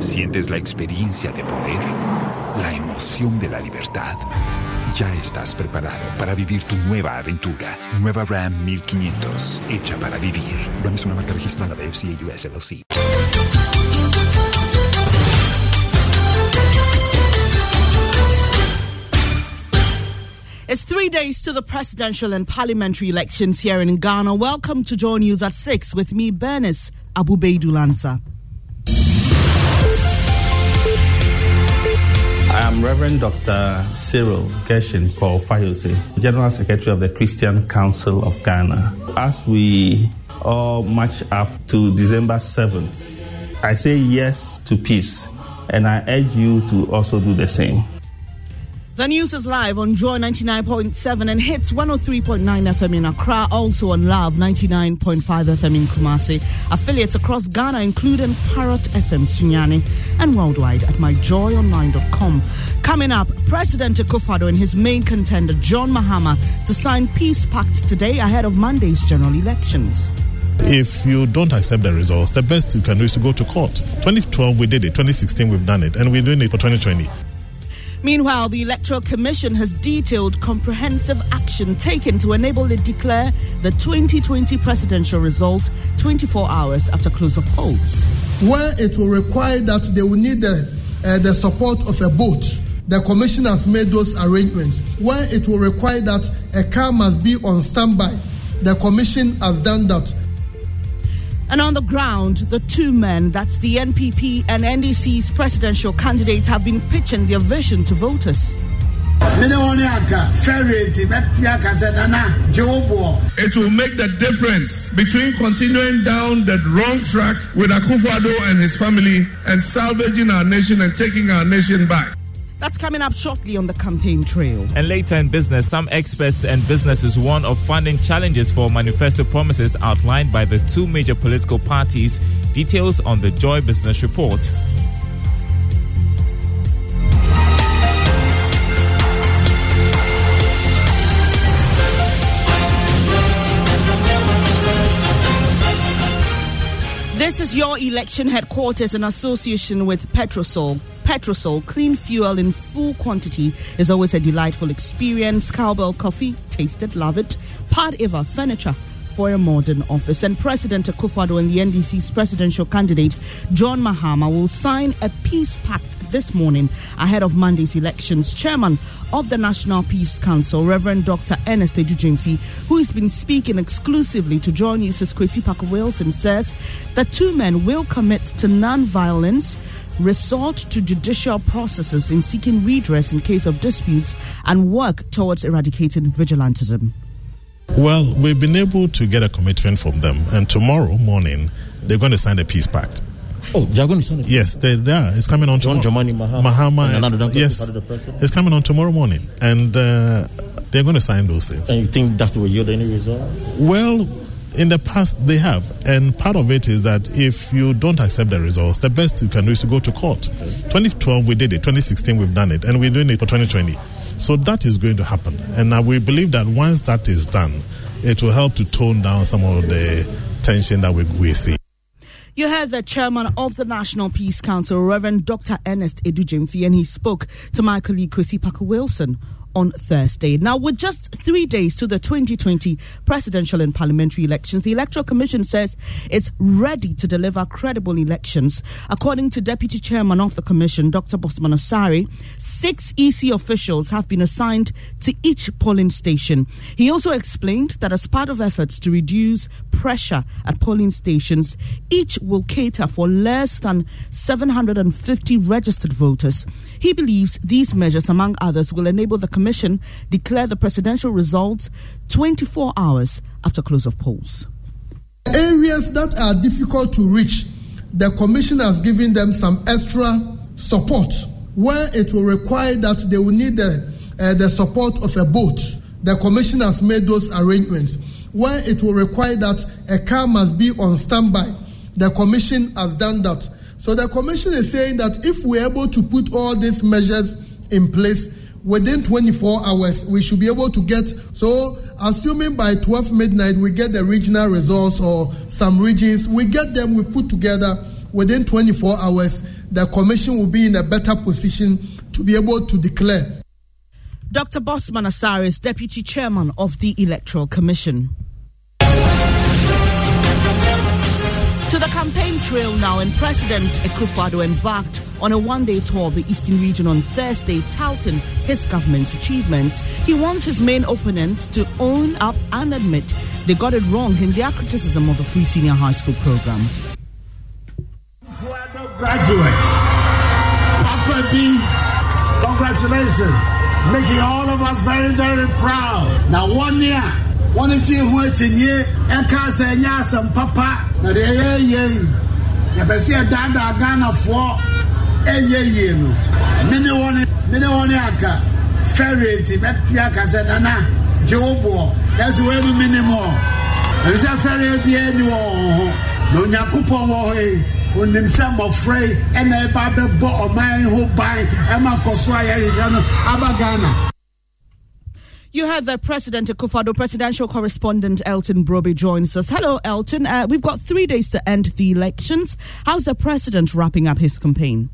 ¿Sientes la experiencia de poder? ¿La emoción de la libertad? Ya estás preparado para vivir tu nueva aventura. Nueva Ram 1500, hecha para vivir. Ram es una marca registrada de FCA US LLC. It's three days to the presidential and parliamentary elections here in Ghana. Welcome to Joy News at 6 with me, Bernice Abubeidulansa. I am Reverend Dr. Cyril Gershon Paul Fayose, General Secretary of the Christian Council of Ghana. As we all march up to December 7th, I say yes to peace, and I urge you to also do the same. The news is live on Joy 99.7 and Hitz 103.9 FM in Accra, also on Love 99.5 FM in Kumasi. Affiliates across Ghana, including Parrot FM Sunyani and worldwide at myjoyonline.com. Coming up, President Akufo-Addo and his main contender, John Mahama, to sign peace pact today ahead of Monday's general elections. If you don't accept the results, the best you can do is to go to court. 2012, we did it. 2016, we've done it. And we're doing it for 2020. Meanwhile, the Electoral Commission has detailed comprehensive action taken to enable it declare the 2020 presidential results 24 hours after close of polls. Where it will require that they will need the, uh, the support of a boat, the Commission has made those arrangements. Where it will require that a car must be on standby, the Commission has done that. And on the ground, the two men, that's the NPP and NDC's presidential candidates, have been pitching their vision to voters. It will make the difference between continuing down the wrong track with Akufo-Addo and his family and salvaging our nation and taking our nation back. That's coming up shortly on the campaign trail. And later in business, some experts and businesses warn of funding challenges for manifesto promises outlined by the two major political parties. Details on the Joy Business Report. Is your election headquarters in association with Petrosol. Petrosol, clean fuel in full quantity, is always a delightful experience. Cowbell coffee, taste it, love it. Part Eva furniture, for a modern office. And President Akufo-Addo and the NDC's presidential candidate John Mahama will sign a peace pact this morning ahead of Monday's elections. Chairman of the National Peace Council, Reverend Dr. Ernest Adu-Gyamfi, who has been speaking exclusively to Joy News' Kwesi Parker Wilson, says the two men will commit to non-violence resort to judicial processes in seeking redress in case of disputes and work towards eradicating vigilantism? Well, we've been able to get a commitment from them, and tomorrow morning they're going to sign the peace pact. Oh, they're going to sign it? Yes, they, are. It's coming on John tomorrow. Dramani Mahama. Mahama, and and- yes, it's coming on tomorrow morning, and uh, they're going to sign those things. And you think the way yield any result? Well, in the past they have, and part of it is that if you don't accept the results, the best you can do is to go to court. 2012 we did it, 2016 we've done it, and we're doing it for 2020. So that is going to happen, and we believe that once that is done, it will help to tone down some of the tension that we, we see. You heard the chairman of the National Peace Council, Reverend Dr. Ernest Adu-Gyamfi, and he spoke to my colleague Kwesi Parker Wilson on Thursday. Now, with just three days to the 2020 presidential and parliamentary elections, the Electoral Commission says it's ready to deliver credible elections. According to Deputy Chairman of the Commission, Dr. Bossman Asare, six EC officials have been assigned to each polling station. He also explained that as part of efforts to reduce pressure at polling stations, each will cater for less than 750 registered voters. He believes these measures, among others, will enable the Commission declare the presidential results 24 hours after close of polls. Areas that are difficult to reach, the Commission has given them some extra support where it will require that they will need the, uh, the support of a boat. The Commission has made those arrangements. Where it will require that a car must be on standby, the Commission has done that. So the Commission is saying that if we're able to put all these measures in place within 24 hours, we should be able to get. So, assuming by 12 midnight we get the regional results or some regions, we get them, we put together within 24 hours, the Commission will be in a better position to be able to declare. Dr. Bossman Asare is Deputy Chairman of the Electoral Commission. To the campaign trail now, and President Akufo-Addo embarked on a one-day tour of the Eastern region on Thursday, touting his government's achievements. He wants his main opponents to own up and admit they got it wrong in their criticism of the free senior high school program. Who graduates. Papa B, congratulations. Making all of us very, very proud. Now, one year, one year, one year, and can say, yes, and Papa, na de ye ye. Ya besi ya dada Enye ye no. Mene mene aka. Aka say nana. Jobo. That's where we minimum. There is a ferry bi any wo. No nyakupon wo he. onim sɛ yi ɛna ɛba bɛbɔ ɔman ho ban ɛma no aba ghana You heard the President Akufo-Addo presidential correspondent Elton Brobbey joins us. Hello, Elton. Uh, we've got three days to end the elections. How's the president wrapping up his campaign?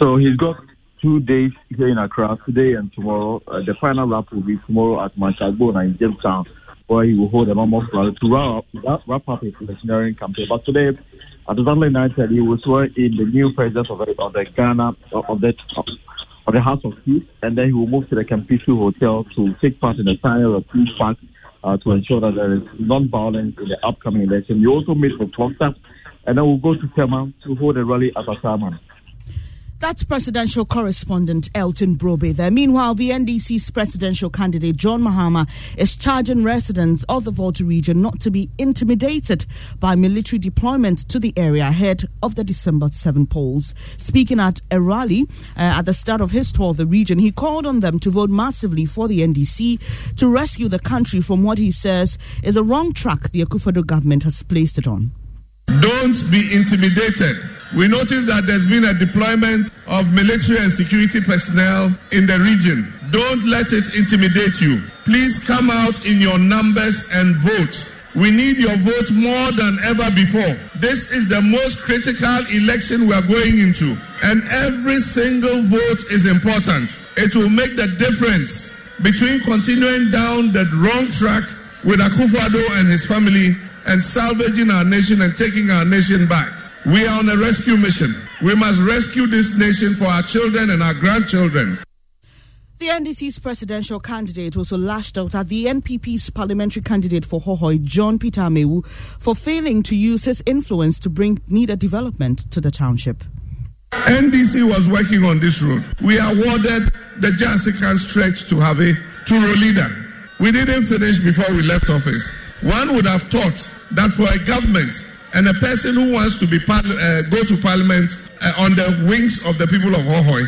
So he's got two days here in Accra, today and tomorrow. Uh, the final wrap will be tomorrow at Manchagbona in Jamestown, where he will hold a mammoth rally to wrap up, wrap up his electioneering campaign. But today, at exactly 9.30, he will swear in the new president of of the Ghana, of the, of the House of Peace, and then he will move to the Kempinski Hotel to take part in the signing of peace pact uh, to ensure that there is non-violence in the upcoming election. We also meet with Foster, and then we'll go to Tema to hold a rally at Ashaiman. That's presidential correspondent Elton Brobbey there. Meanwhile, the NDC's presidential candidate John Mahama is charging residents of the Volta region not to be intimidated by military deployment to the area ahead of the December 7 polls. Speaking at a rally uh, at the start of his tour of the region, he called on them to vote massively for the NDC to rescue the country from what he says is a wrong track the Akufo-Addo government has placed it on. Don't be intimidated. We notice that there's been a deployment of military and security personnel in the region. Don't let it intimidate you. Please come out in your numbers and vote. We need your vote more than ever before. This is the most critical election we are going into, and every single vote is important. It will make the difference between continuing down the wrong track with Akufo-Addo and his family and salvaging our nation and taking our nation back. We are on a rescue mission. We must rescue this nation for our children and our grandchildren. The NDC's presidential candidate also lashed out at the NPP's parliamentary candidate for Hohoe, John Peter Amewu, for failing to use his influence to bring needed development to the township. NDC was working on this road. We awarded the Jasikan stretch to Have a to Rolida. We didn't finish before we left office. One would have thought that for a government and a person who wants to be uh, go to parliament uh, on the wings of the people of Hohoe,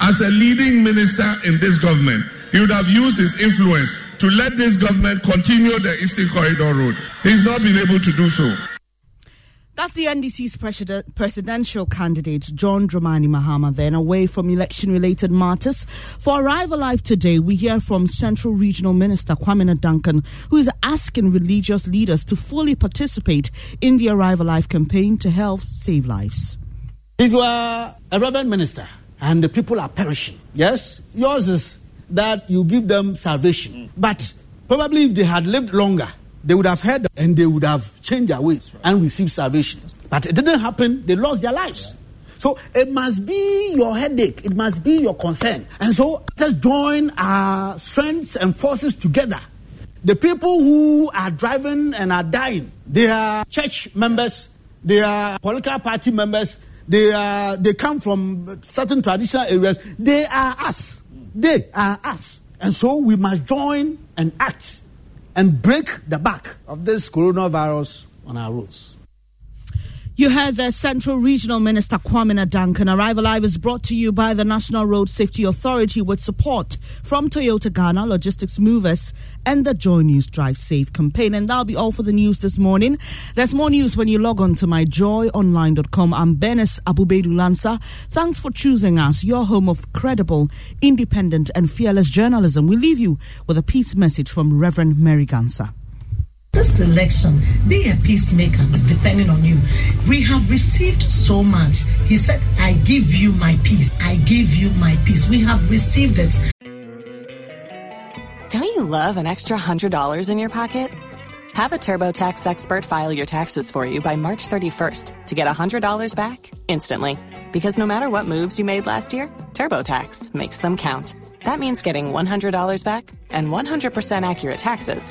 as a leading minister in this government, he would have used his influence to let this government continue the Eastern Corridor Road. He's not been able to do so. That's the NDC's president, presidential candidate, John Dramani Mahama. Then, away from election related matters, for Arrive Alive today, we hear from Central Regional Minister Kwame Duncan, who is asking religious leaders to fully participate in the Arrive Alive campaign to help save lives. If you are a reverend minister and the people are perishing, yes, yours is that you give them salvation. Mm. But probably if they had lived longer, they would have heard and they would have changed their ways and received salvation. But it didn't happen, they lost their lives. So it must be your headache, it must be your concern. And so let's join our strengths and forces together. The people who are driving and are dying, they are church members, they are political party members, they, are, they come from certain traditional areas. They are us. They are us. And so we must join and act and break the back of this coronavirus on our roads. You heard the Central Regional Minister Kwame Duncan. Arrive Alive is brought to you by the National Road Safety Authority with support from Toyota Ghana, Logistics Movers, and the Joy News Drive Safe campaign. And that'll be all for the news this morning. There's more news when you log on to myjoyonline.com. I'm Bernice Abu-Baidoo Lansah. Thanks for choosing us, your home of credible, independent, and fearless journalism. We leave you with a peace message from Reverend Mary Gansa. This election, be a peacemaker. Depending on you. We have received so much. He said, I give you my peace. I give you my peace. We have received it. Don't you love an extra $100 in your pocket? Have a TurboTax expert file your taxes for you by March 31st to get $100 back instantly. Because no matter what moves you made last year, TurboTax makes them count. That means getting $100 back and 100% accurate taxes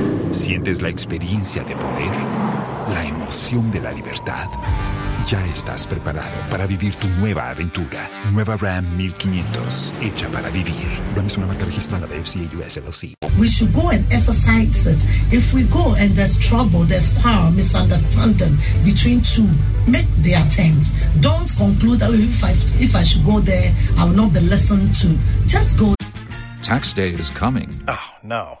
Sientes la experiencia de poder, la emoción de la libertad. Ya estás preparado para vivir tu nueva aventura. Nueva Ram 1500, hecha para vivir. Ram es una marca registrada de FCA US LLC. We should go and exercise it. If we go and there's trouble, there's power, misunderstanding between two, make the attempt. Don't conclude that if I, if I should go there, I will not be listened to. Just go. Tax day is coming. Oh, no.